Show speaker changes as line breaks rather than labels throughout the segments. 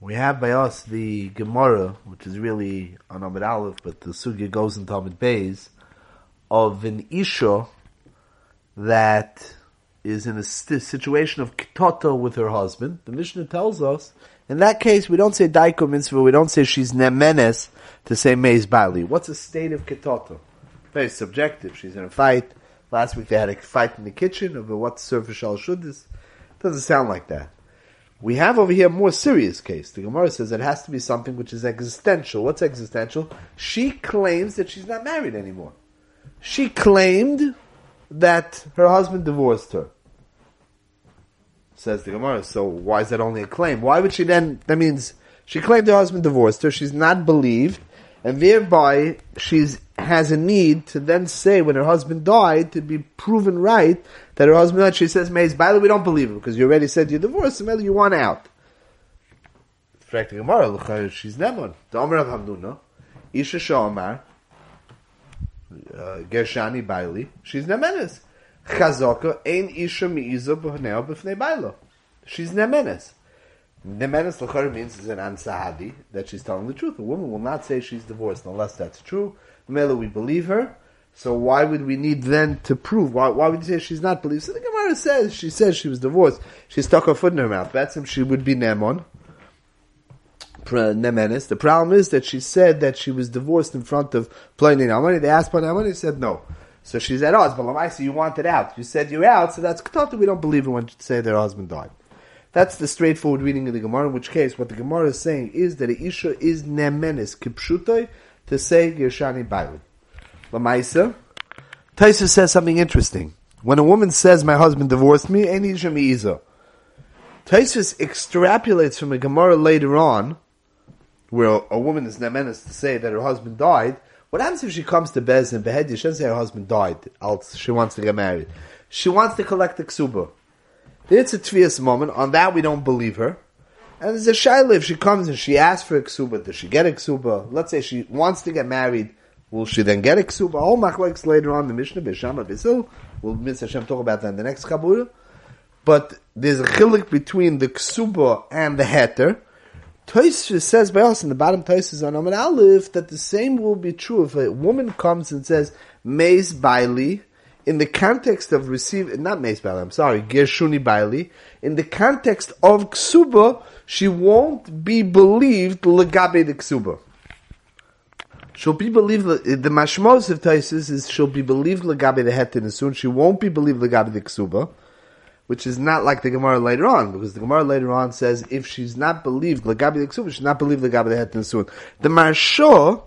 We have by us the Gemara, which is really on Amid Aleph, but the Sugya goes into Amid Beis, of an Isha that is in a st- situation of Kitata with her husband. The Mishnah tells us, in that case, we don't say Daiko Mitzvah, we don't say she's Nemenes to say Meiz Bali. What's a state of Kitata? Very subjective. She's in a fight. Last week they had a fight in the kitchen over what surface shall should this. Doesn't sound like that. We have over here a more serious case. The Gemara says it has to be something which is existential. What's existential? She claims that she's not married anymore. She claimed that her husband divorced her. Says the Gemara. So why is that only a claim? Why would she then? That means she claimed her husband divorced her. She's not believed, and thereby she's has a need to then say when her husband died to be proven right that her husband died. She says, "Maze, by the way, we don't believe her because you already said you're divorced, and you want out." She's Isha Shomar, uh, Gershani Baili, she's nemenes. Chazaka ein Isha mi'iza b'hnei b'fnei Bailo. She's nemenes. Nemenes l'chari means is an ansahadi that she's telling the truth. A woman will not say she's divorced unless that's true. Mela, we believe her. So why would we need then to prove? Why, why would you say she's not believed? So the Gemara says she says she was divorced. She stuck her foot in her mouth. That's him. She would be nemon. Nemenis. The problem is that she said that she was divorced in front of Pliny Namani. They asked Pliny he said no. So she's at odds. But Lamaisa, you wanted out. You said you're out, so that's Ketata. We don't believe her when you say their husband died. That's the straightforward reading of the Gemara, in which case what the Gemara is saying is that a Isha is Nemenis, Kipshutai, to say Gershani Baili. Lamaisa, Taisa says something interesting. When a woman says, my husband divorced me, ain't Isha Mi'iza. Taisus extrapolates from a Gemara later on, where a woman is nemenis to say that her husband died, what happens if she comes to Bez and Behedi? She doesn't say her husband died, else she wants to get married. She wants to collect the ksuba. It's a tvias moment. On that, we don't believe her. And there's a shaila if she comes and she asks for a ksuba, does she get a ksuba? Let's say she wants to get married, will she then get a ksuba? All machlekes later on the Mishnah Bishama Bisil. We'll Miss Hashem talk about that in the next kabura. But there's a chilik between the ksuba and the heter. Toysfus says by us in the bottom Toysfus on Amid Aleph that the same will be true if a woman comes and says Meis Baili in the context of receive not Meis Baili, I'm sorry, Gershuni Baili, in the context of Ksuba, she won't be believed legabe the Ksuba. She'll be believed, the mashmos of Taisis is she'll be believed legabe the hetin soon. She won't be believed legabe the ksuba, which is not like the Gemara later on, because the Gemara later on says if she's not believed legabe the ksuba, she's not believed legabe the hetin soon. The Marsha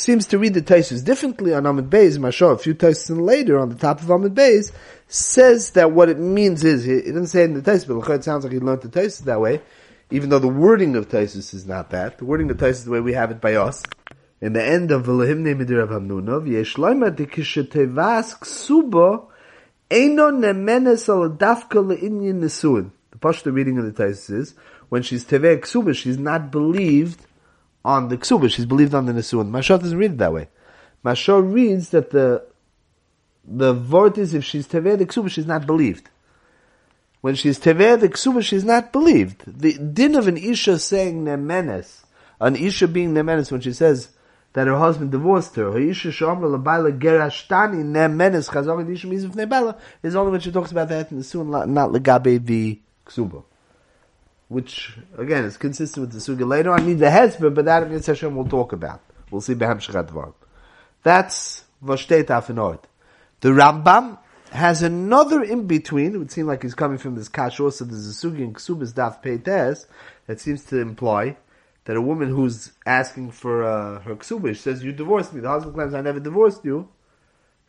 seems to read the Taisis differently on Amid Beis. Marsha, a few Taisis later on the top of Amid Beis, says that what it means is, he didn't say in the Taisis, but it sounds like he learned the Taisis that way, even though the wording of Taisis is not that. The wording of Taisis is the way we have it by us in the end of Velahimne Midir of Hamnunov, Yeshloima de Kishetevas Ksuba, Eino Nemenes al Dafka Le'inyin Nesuin. The Pashto reading of the Taisus is, when she's Teveh Ksuba, she's not believed on the Ksuba, she's believed on the Nesuin. Mashah doesn't read it that way. Mashah reads that the, the word is if she's Teveh the Ksuba, she's not believed. When she's Teveh the Ksuba, she's not believed. The din of an Isha saying Nemenes, an Isha being Nemenes, when she says, that her husband divorced her. Is only when she talks about that in the soon, not legabe the ksuba. Which, again, is consistent with the suga later on. I need the hezber, but that Yitzhak Hashem we'll talk about. We'll see Behem Shechat That's Vashtei Tafinot. The Rambam has another in between. It would seem like he's coming from this kash also. There's a sugi in ksubas daf peites that seems to imply that a woman who's asking for uh, her ksuba, says, you divorced me. The husband claims, I never divorced you.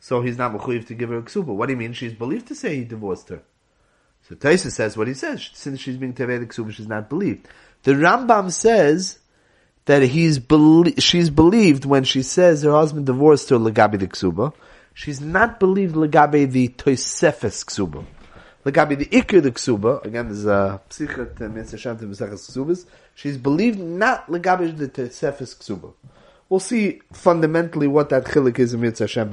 So he's not mechuyev to give her a ksuba. What do you mean? She's believed to say he divorced her. So Taisa says what he says. Since she's being tevei ksuba, she's not believed. The Rambam says that he's belie- she's believed when she says her husband divorced her legabi the ksuba. She's not believed legabi the toisefes ksuba. Legabi the ikir the ksuba. Again, there's a psichat mitzvah shantim. She's believed not legabish the Tesefes Ksuba. We'll see fundamentally what that chilik is in Mitzvah Hashem.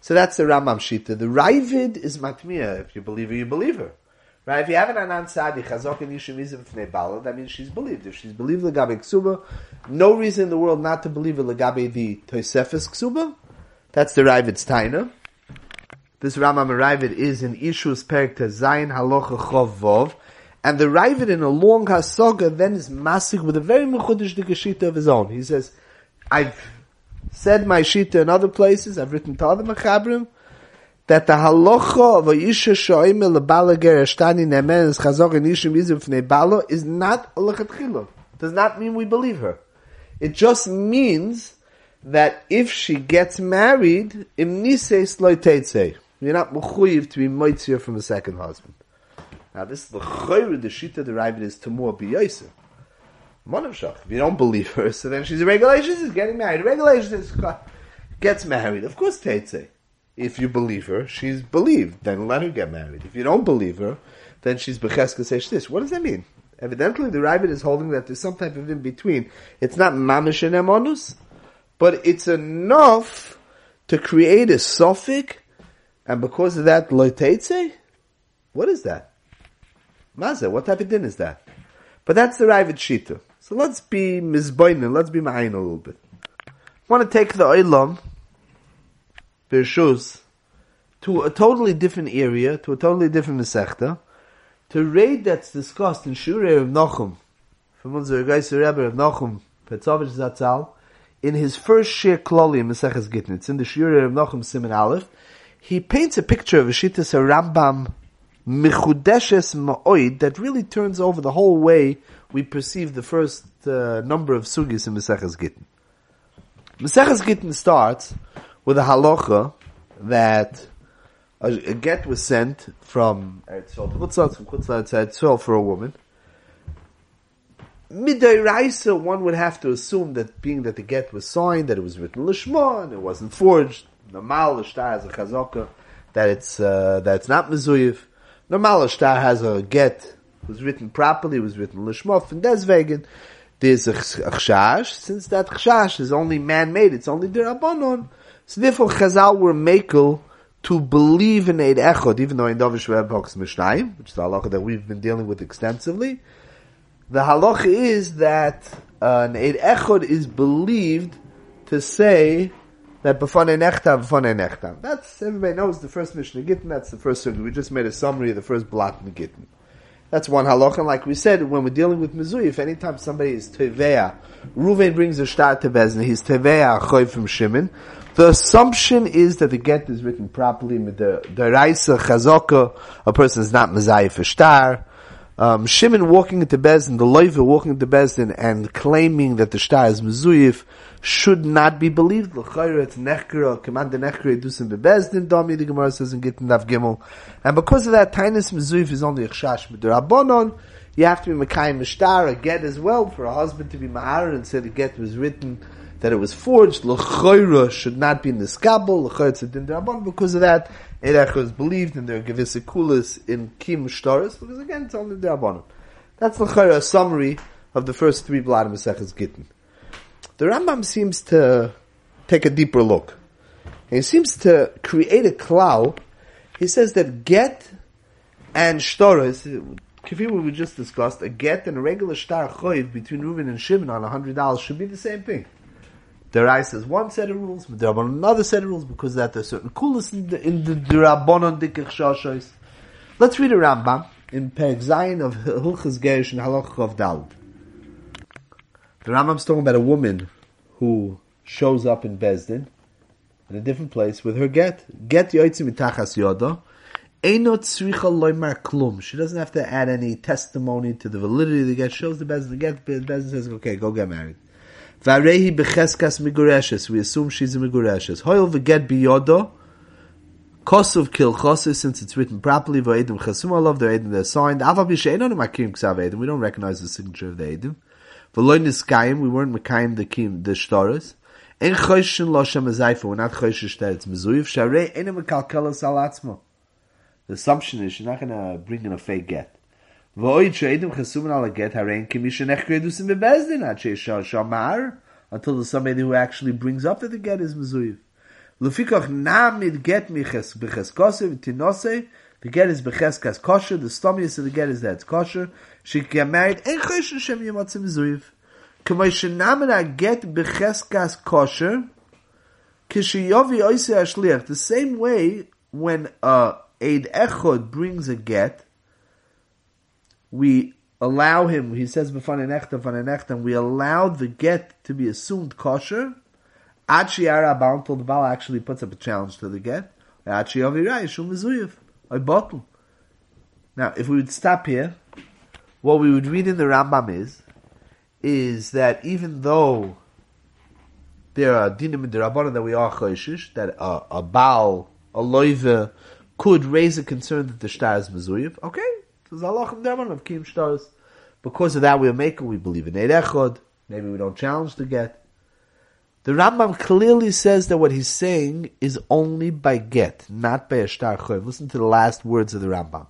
So that's the Rambam Shita. The Ravid is Matmiya. If you believe her, you believe her. Right? If you have an anan tzadi chazok and yishim izim fnei bala, that means she's believed. If she's believed legabe ksuba, no reason in the world not to believe it legabe the toisefes ksuba. That's the Ravid's taina. This Rambam Ravid is in Ishus Perek Zayin Halocha Chov Vov, and the Ravid in a long Hasoga then is massig with a very mechudish dikashita of his own. He says, I've said my shita in other places, I've written to other Machabrim, that the halacha of a isha shoime lebala gerashtani nemen chazor and ishim izim is not a lechatchila. Does not mean we believe her. It just means that if she gets married, im nisei sloitetze. You're not mechuyiv to be moitzir from a second husband. Now this is the chayr, the shita derived is tamur biyosef. Monavshach. If you don't believe her, so then she's a regulation, she's getting married. Regulation is gets married. Of course, Teitze. If you believe her, she's believed. Then let her get married. If you don't believe her, then she's becheska this. What does that mean? Evidently, the Ravid is holding that there's some type of in between. It's not mamish and emonus, but it's enough to create a suffix, and because of that, loiteitze. What is that? Maza, what type of din is that? But that's the Ravid Shita. So let's be mizboinin, let's be ma'ayin a little bit. Want to take the Olam, Birshus, to a totally different area, to a totally different Masechta, to raid that's discussed in Shurei of Nachum, from unser Geiser Rebbe of Nachum, Petzovich Zatzal, in his first Shir Kloli in Maseches Gittin, it's in the Shurei of Nachum Simon Aleph, he paints a picture of a Shittas Rambam Mechudeshes Ma'oid that really turns over the whole way we perceive the first uh, number of sugis in Maseches Gittin. Maseches Gittin starts with a halacha that a, a get was sent from Eretz to Chutzat, from to for a woman. Midai one would have to assume that being that the get was signed, that it was written lishma, and it wasn't forged. Normal shtar has a chazaka that it's uh, that it's not mezuyev. Normal shtar has a get was written properly, was written lishma, and deswegen there's a chshash. Since that chshash is only man-made, it's only derabanon. So therefore, Chazal were makel to believe in Eid Echod, even though in Dovish Reb Hoks Mishnayim, which is the halacha that we've been dealing with extensively. The halacha is that uh, an Eid Echod is believed to say that b'fanei nechta, b'fanei nechta. That's, everybody knows the first Mishnah Gittin, that's the first sugya. We just made a summary of the first block in Gittin. That's one halacha. And like we said, when we're dealing with Mizui, if anytime somebody is Teveya, Ruven brings a star to Bezna, he's Teveya, Choy from Shimon, the assumption is that the get is written properly with the the Raisa Chazaka, a person is not Mazayif for star. Um, Shimon walking into Bezdin, the Leiva walking into Bezdin and claiming that the star is Mezuyif should not be believed. L'chayra, it's Nechkara, command the Nechkara Dusim Bebezdin, Domi, the Gemara says in Gittin Dav Gimel. And because of that, Tainus Mezuyif is only a Chash Rabbonon. You have to be Mekayim Mishtar, a get as well, for a husband to be Mahar and say the get was written that it was forged, l'choira should not be in the skabel, l'choira it's a din because of that, Erech was believed in their gevisikulis in Kim Shtaris, because again, it's only Rabbanon. That's l'choira, a summary of the first three blood Maseches Gittin. The Rambam seems to take a deeper look. He seems to create a cloud. He says that get and shtaris, Kafir we just discussed, a get and a regular shtar choiv between Reuven and Shimon on a hundred dollars should be the same thing. The Rais has one set of rules, the Rabbanon another set of rules because that there's certain coolness in the in the, shashos. Let's read a Rambam in Perek Zayin of Hilchas Gerish and Halach of Dal. The Rambam's talking about a woman who shows up in Bezdin in a different place with her get. Get yoitzim mitachas yoda. Einot tzricha loymar klum. She doesn't have to add any testimony to the validity of the get. Shows the Bezdin the get. Bezdin says, okay, go get married. Varehi becheskas migureshes. We assume she's a migureshes. Hoyel v'get biyodo. Kosov kilchosis, since it's written properly, v'edim chasum alav, the edim they're signed. Ava b'she'enon makim ksav edim. We don't recognize the signature of the edim. V'loy niskayim, we weren't mekayim the kim, the shtaris. En choyshin lo shem azayfa, we're not choyshin shtaritz mezuyiv. Sharei enim mekalkelas al atzmo. The assumption is you're not going to bring in a fake get. Until the somebody who actually brings up that the get is mezuyiv. Lefikach namid get miches becheskosev tinose The get is becheskas kosher. The stomius of the get is that it's kosher. She can get married. Ein chosher shem yamatzim zuiv. K'may shenamena get becheskas kosher. Kishiyovi oise ashliach. The same way when a eid echod brings a get, we allow him, he says and we allowed the get to be assumed kosher, Achi Ara until the Baal actually puts up a challenge to the get, a bottle. Now, if we would stop here, what we would read in the Rambam is, is that even though there are dinim in the Rabbanan that we are choishish, that a, a Baal, a loive, could raise a concern that the star is Mizuyev, okay, of. Because of that, we're making, we believe in Eid Echad. Maybe we don't challenge the get. The Rambam clearly says that what he's saying is only by get, not by a shtar. Listen to the last words of the Rambam.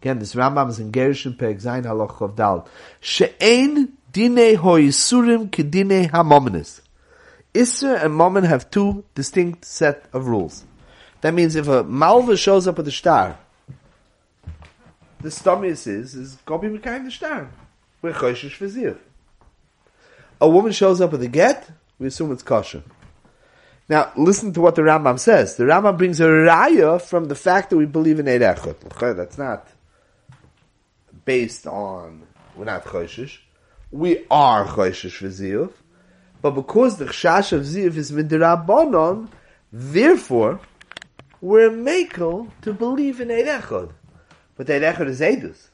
Again, this Rambam is in Gershon Peg Zayin Halach Chav Dal. She'ein dine hoisurim kedine hamomenis. Isser and Momen have two distinct set of rules. That means if a malva shows up with a star, the stomius is, is Gobi Mekayim the star. We're Choshish for A woman shows up with a get, we assume it's kosher. Now, listen to what the Rambam says. The Rambam brings a raya from the fact that we believe in Eid Echot. That's not based on, we're not Choshish. We are Choshish for But because the Chash of Ziv is Midrabanon, therefore, we're makel to believe in Eid. But Eid Echot is Eidus.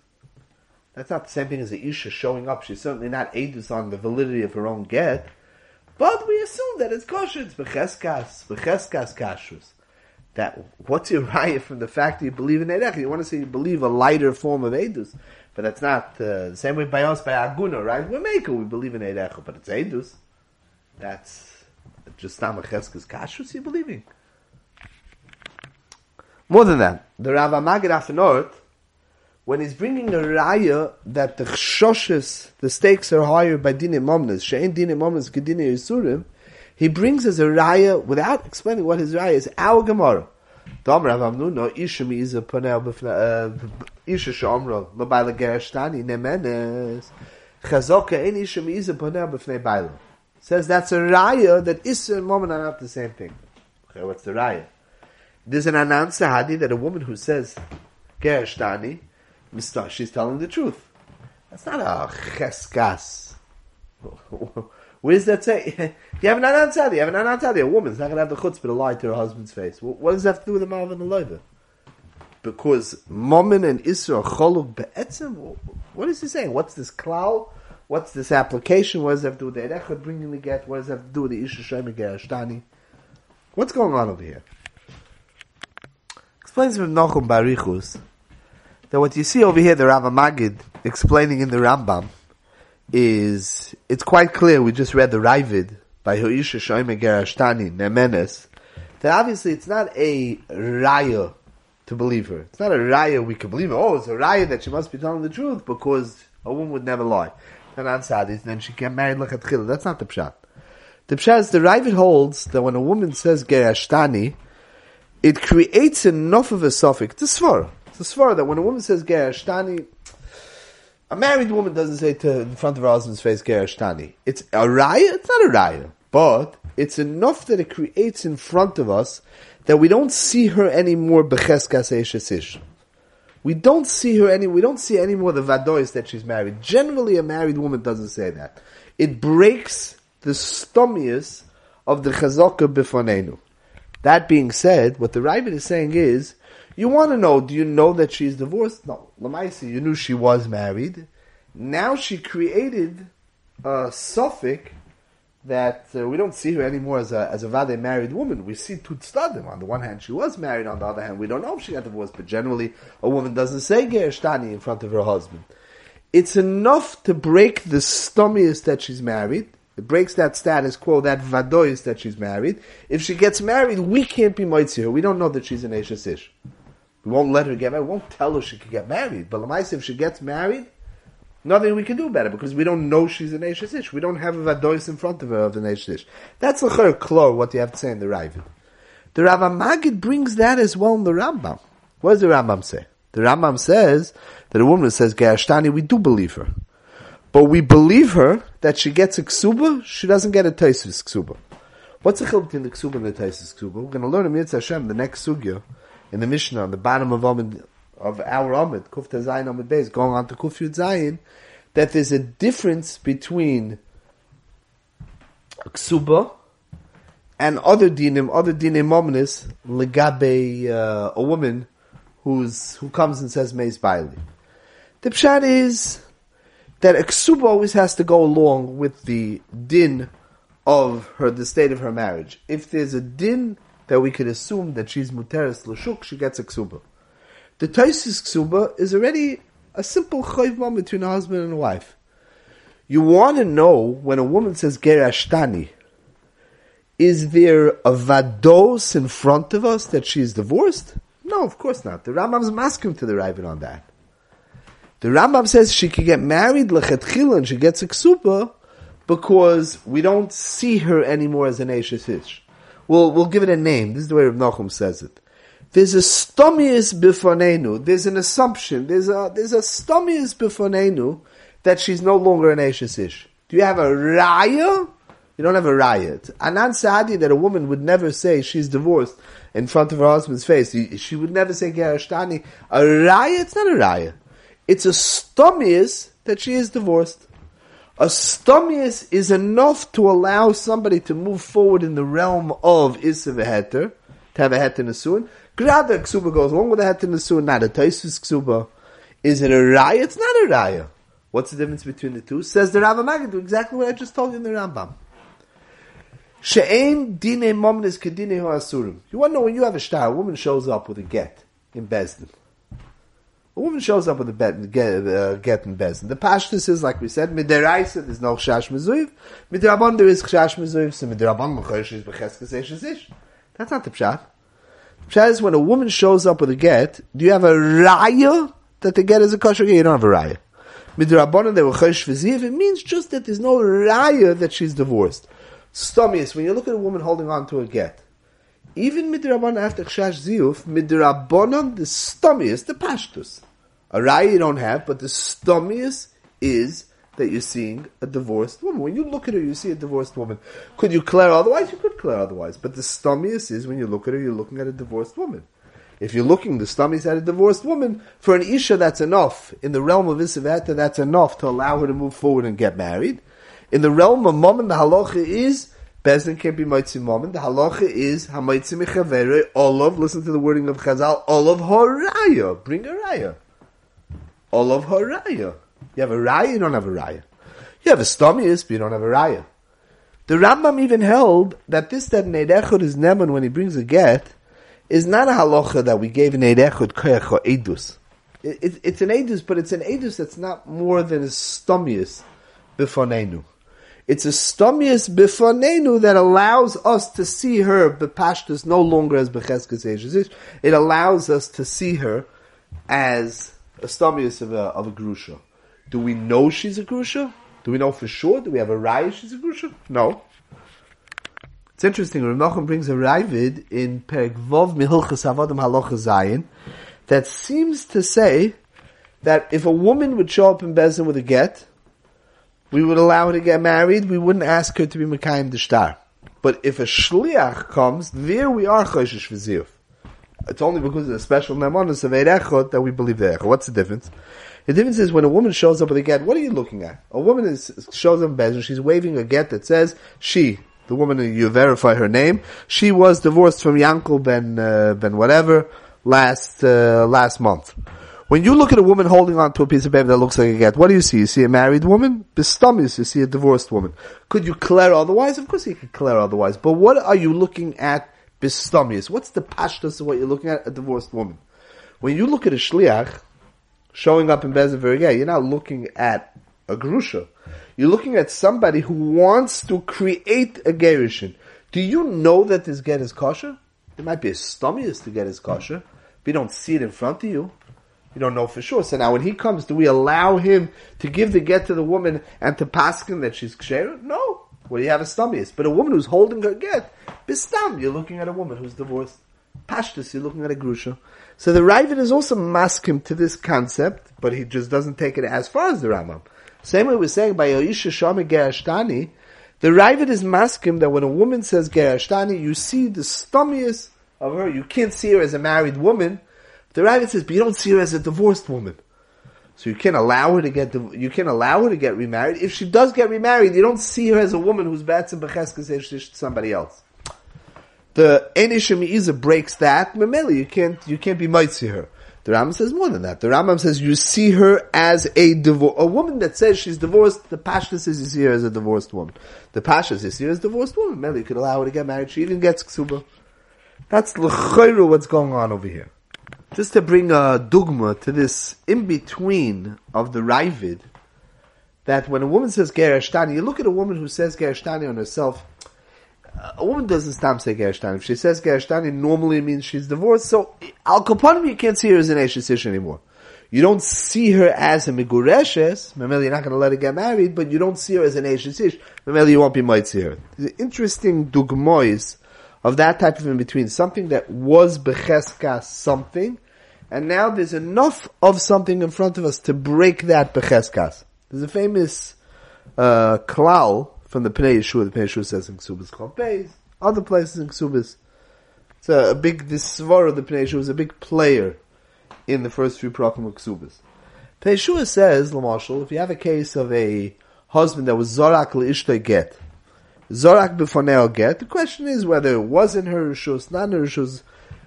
That's not the same thing as the Isha showing up. She's certainly not Eidus on the validity of her own get. But we assume that it's kosher. It's becheskas, becheskas kashrus. That what's your raya from the fact that you believe in Eidech? You want to say you believe a lighter form of Eidus, but that's not uh, the same way by us by Aguna, right? We're maker, we believe in Eidech, but it's Eidus. That's just not becheskas kashrus. You're believing. More than that, the Rav Magid Afanort when he's bringing a raya that the chshoshes, the stakes are higher by dine momnas, she'en dine momnas gedine yisurim, he brings as a raya, without explaining what his raya is, our Gemara. Dom Rav Amnuna, isha mi iza panel b'fna, uh, isha shomra, lo baila nemenes, chazoka panel. Says that's a raya that Issa and Momen are not the same thing. Okay, what's the raya? There's an announcer hadi that a woman who says gerashtani, she's telling the truth. That's not a cheskas. Where does that say? you have an anantadi, you have an anantadi. A woman's not going to have the chutzpah to lie to her husband's face. What does that have to do with the Malvin and the Loiva? Because Momin and Isra choluk be'etzim? What is he saying? What's this klal? What's this application? What does it have to do with the Erechot bringing the get? What does it have to do with the Isha Shem Ashtani? What's going on over here? Explains from Nochum Barichus that what you see over here, the Rav Magid explaining in the Rambam, is it's quite clear. We just read the Ravid by Hoisha Shoime Gerashtani Nemenes. That obviously it's not a raya to believe her. It's not a raya we can believe her. Oh, it's a raya that she must be telling the truth because a woman would never lie. And Sadis, then she get married like a tchila. That's not the pshat. The pshat is the Ravid holds that when a woman says Gerashtani, it creates enough of a suffix. It's a svara that when a woman says Gerish Tani, a married woman doesn't say to in front of her husband's face Gerish Tani. It's a raya. It's not a raya, but it's enough that it creates in front of us that we don't see her anymore becheskas. We don't see her any. We don't see anymore the vadois that she's married. Generally, a married woman doesn't say that. It breaks the stomius of the chazaka bifonenu. That being said, what the Ravid is saying is you want to know, do you know that she's divorced? No. Lamaisi, you knew she was married. Now she created a suffix that uh, we don't see her anymore as a as a vade married woman. We see tutstadim. On the one hand, she was married. On the other hand, we don't know if she got divorced. But generally, a woman doesn't say gershtani in front of her husband. It's enough to break the stomius that she's married. It breaks that status quo, that vadois that she's married. If she gets married, we can't be moitzi her. We don't know that she's an Eshes Ish. We won't let her get married. We won't tell her she can get married. But Lamais, if she gets married, nothing we can do about it because we don't know she's an Eish We don't have a Vadois in front of her of an Eish That's her klor, what you have to say in the Ravid. The Rav Magid brings that as well in the Rambam. What does the Rambam say? The Rambam says that a woman says Gerashtani, we do believe her. But we believe her that she gets a ksuba, she doesn't get a taisus ksuba. What's the chiluk between the ksuba and the taisus ksuba? We're going to learn in Mitzvah Hashem, the next sugya, in the Mishnah, on the bottom of Amid, of our Amid, Kufta Zayin Amid Beis, going on to Kuf Yud Zayin, that there's a difference between ksuba and other dinim, other dinim omnis, legabe, uh, a woman who's, who comes and says Meis Bailey. The pshat is that a ksuba always has to go along with the din of her, the state of her marriage. If there's a din that we could assume that she's muteris l'shuk, she gets a ksuba. The taisis ksuba is already a simple chayv moment between a husband and a wife. You want to know when a woman says gerashtani, is there a vados in front of us that she's divorced? No, of course not. The Rambam's masking to the Raven on that. The Rambam says she can get married lechetchila and she gets a ksuba because we don't see her anymore as an Ashes Ish. We'll, we'll give it a name. This is the way Rav Nachum says it. There's a stomius bifonenu. There's an assumption. There's a, there's a stomius bifonenu that she's no longer an Ashes Ish. Do you have a raya? You don't have a raya. Anan Sadi that a woman would never say she's divorced in front of her husband's face. She would never say Gerashtani. A raya, it's not a raya. It's a stomius that she is divorced. A stomius is enough to allow somebody to move forward in the realm of Isav Heter, to have a Heter Nesuin. Grada Ksuba goes along with a Heter Nesuin, not a Taisus Ksuba. Is it a raya? It's not a raya. What's the difference between the two? Says the Rav Magid, exactly what I just told you in the Rambam. She'ein dine momnis kedine asurim. You want to know when you have a star, a woman shows up with a get in Bezdin. A woman shows up with a bet, get, uh, get in Bezdin. The pashtus is, like we said, midiraisa, there's no chash mezuiv. Midirabon, there is chash mezuiv. So midirabon, mechosh is becheskes ish. That's not the pshat. The pshat is when a woman shows up with a get, do you have a raya that the get is a kosher get? You don't have a raya. Midirabon, they were chosh v'ziv. It means just that there's no raya that she's divorced. Stomius, when you look at a woman holding on to a get, even midrabanan after chash ziyuf, midrabanan the stomius, the pashtus. A raya you don't have, but the stomius is that you're seeing a divorced woman. When you look at her, you see a divorced woman. Could you clear otherwise? You could clear otherwise. But the stomius is when you look at her, you're looking at a divorced woman. If you're looking, the stomius at a divorced woman, for an isha that's enough. In the realm of Isavata, that's enough to allow her to move forward and get married. In the realm of Mammon, the halacha is Bezin can't be Moitzi Mammon. The halacha is Hamaitzi Mechavere Olav. Listen to the wording of Chazal. Olav Horaya. Bring a raya. Olav Horaya. You have a raya, you don't have a raya. You have a stomius, but you don't have a raya. The Rambam even held that this that an Eidechot is Neman when he brings a get is not a halacha that we gave an Eidechot koyach or Eidus. It, it, it's an Eidus, but it's an Eidus that's not more than a stomius bifonenu. It's a stomius bifonenu that allows us to see her bepashtus no longer as becheskes. It allows us to see her as a stomius of a, of a grusha. Do we know she's a grusha? Do we know for sure? Do we have a raya she's a grusha? No. It's interesting. Rav brings a ravid in Perek Vov Mihilchas Havadim Halacha Zayin that seems to say that if a woman would show up in Bezin with a get, we would allow her to get married, we wouldn't ask her to be Mekayim the. But if a shliach comes, there we are choshesh v'ziyuf. It's only because of the special nemonis of Eirechot that we believe the Echot. What's the difference? The difference is when a woman shows up with a get, what are you looking at? A woman is, shows up in and she's waving a get that says, she, the woman, you verify her name, she was divorced from Yankel ben, uh, ben whatever, last, uh, last month. When you look at a woman holding on to a piece of paper that looks like a get, what do you see? You see a married woman? Bistomis, you see a divorced woman. Could you clear otherwise? Of course you could clear otherwise. But what are you looking at bistomis? What's the pashtas of what you're looking at? A divorced woman. When you look at a shliach showing up in Bezin Verigay, you're not looking at a grusha. You're looking at somebody who wants to create a gerushin. Do you know that this get is kosher? It might be a stomius to get his kosher, you don't see it in front of you. You don't know for sure. So now when he comes, do we allow him to give the get to the woman and to pass him that she's ksher? No. Well, you have a stomius. But a woman who's holding her get, bistam, you're looking at a woman who's divorced. Pashtus, you're looking at a grusha. So the Ravid is also maskim to this concept, but he just doesn't take it as far as the Rambam. Same way we're saying by Yoisha Shami Gerashtani, the Ravid is maskim that when a woman says Gerashtani, you see the stomachs of her. You can't see her as a married woman. The Ravid says, but you don't see her as a divorced woman. So you can't allow her to get you can't allow her to get remarried. If she does get remarried, you don't see her as a woman who's bats and becheskes to somebody else. The Enishim breaks that. Memeli, you can't you can't be mitzi her. The Rambam says more than that. The Rambam says you see her as a divor- a woman that says she's divorced. The Pasha says you see her as a divorced woman. The Pasha says you see her as a divorced woman. Memeli, you could allow her to get married. She even gets ksuba. That's l'chayru what's going on over here. Just to bring a dogma to this in between of the Ravid, that when a woman says Gereshtani, you look at a woman who says Gereshtani on herself, a woman doesn't stop say Gereshtani. If she says Gereshtani, normally means she's divorced. So, Al Kapanim, you can't see her as an Eshesish anymore. You don't see her as a Migureshes. Mameli, you're not going to let her get married, but you don't see her as an Eshesish. Mameli, you won't be might see her. The interesting dugmois of that type of in between. Something that was Becheska something, and now there's enough of something in front of us to break that Becheskas. There's a famous uh, klal from the Pnei Yeshua. The Pnei Yeshua says in Ksubas called Beis. Other places in Ksubas. It's a, a big, this Svara, the Pnei Yeshua is a big player in the first few Prakim of Ksubas. Pnei Yeshua says, Lamashal, if you have a case of a husband that was Zorak Le'ishtoi get, Zorak b'foneo get, the question is whether it was in her Rishus, not in her Rishus,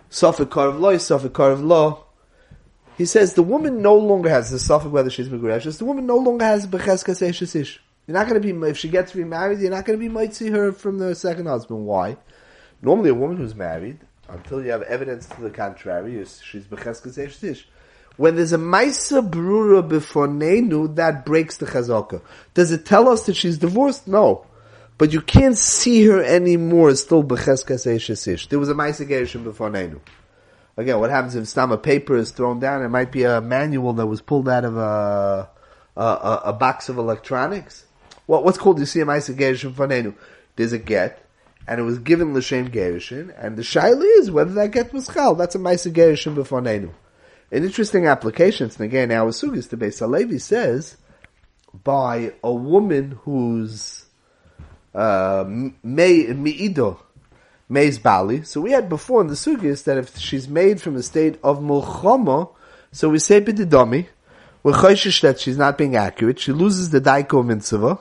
Sofik of Lo, Sofik of Lo, he says the woman no longer has the suffix whether she's Megureshes, the woman no longer has Becheskas Ish. You're not going to be, if she gets remarried, you're not going to be see her from the second husband. Why? Normally a woman who's married, until you have evidence to the contrary, she's Becheskas Ish. When there's a Maisa Brura before Nenu, that breaks the Chazaka. Does it tell us that she's divorced? No. But you can't see her anymore, still Becheskas Ish. There was a Maisa before Nenu. Again, what happens if a paper is thrown down? It might be a manual that was pulled out of a a, a box of electronics. What what's called you see a Maisa before Fanenu? There's a get, and it was given l'shem Gershon, and the shaila is whether that get was chal. That's a Maisa before b'fanenu. An interesting application. And again, our sugis to Beis Halevi says by a woman who's meido Mei's Bali. So we had before in the Sugis that if she's made from a state of Mulchama, so we say Bididami, we're choishish that she's not being accurate, she loses the Daiko Mitzvah,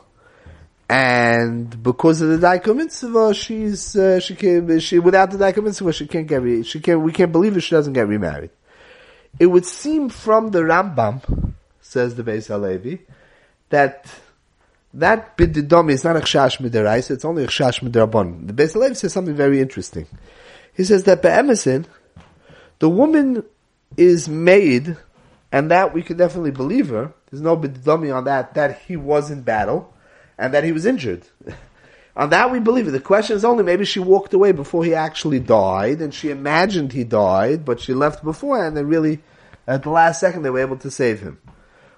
and because of the Daiko Mitzvah, she's, uh, she can, she, without the Daiko she can't get, re, she can't, we can't believe it, she doesn't get remarried. It would seem from the Rambam, says the Beis Halevi, that that bididom is not a chash midiraisa, it's only a chash midirabon. The Beis Halevi says something very interesting. He says that be'emesin, the woman is made, and that we can definitely believe her. There's no bididomi on that, that he was in battle, and that he was injured. on that we believe it. The question is only maybe she walked away before he actually died, and she imagined he died, but she left beforehand, and really, at the last second, they were able to save him.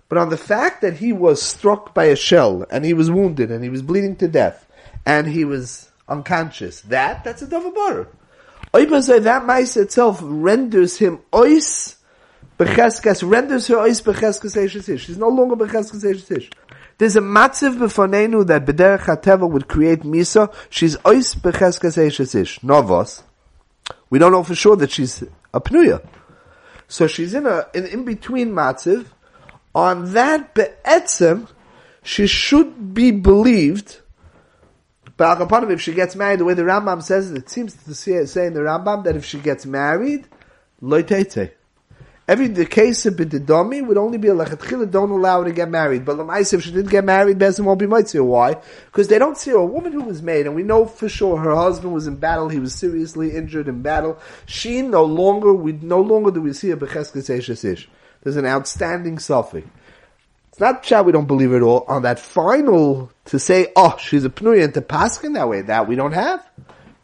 But on the fact that he was struck by a shell and he was wounded and he was bleeding to death and he was unconscious, that that's a davabar. That mice itself renders him ois becheskas, renders her ois becheskas eishesish. She's no longer becheskas eishesish. There's a matziv befonenu that bederech hateva would create misa. She's ois becheskas eishesish. Novos. We don't know for sure that she's a pnuya. So she's in a, in between matziv, on that be'etzem, she should be believed. But if she gets married, the way the Rambam says it, it seems to say in the Rambam that if she gets married, loitete. Every the case of bididomi would only be a lechatchila, don't allow her to get married. But lemaisa, if she didn't get married, Bezin won't be mitzvah. Why? Because they don't see her. A woman who was made, and we know for sure her husband was in battle. He was seriously injured in battle. She no longer, we no longer do we see a becheskes ish. There's an outstanding suffix. It's not chat we don't believe it all. On that final, to say, oh, she's a pnuya, and to paskin that way, that we don't have.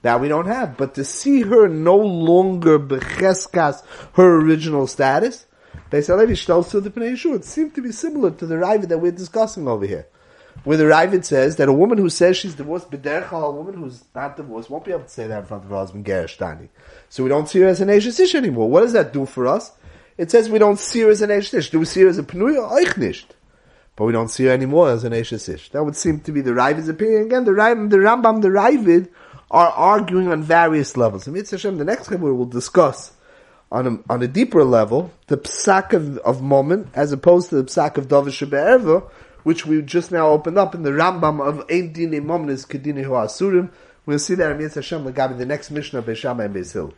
That we don't have. But to see her no longer becheskas, her original status, they say, Levi to the pnei It seemed to be similar to the rival that we're discussing over here. where the Ravid says that a woman who says she's divorced, b'dercha, a woman who's not divorced, won't be able to say that in front of her husband, Gerishtani. So we don't see her as an Eishes anymore. What does that do for us? It says we don't see her as an Eishes Do we see her as a Pnuya? Oich nicht. But we don't see her anymore as an Eishes That would seem to be the Ravid's opinion. Again, the Rambam, the Rambam, the Ravid are arguing on various levels. And Hashem, the next time we will discuss on a, on a deeper level, the psak of, of moment, as opposed to the psak of Davish Shebe'erva, which we just now opened up in the Rambam of Ein Dine Momnis Kedine Asurim. We'll see that in Mitzvah Hashem Lagabi, the next Mishnah Beishama and Beis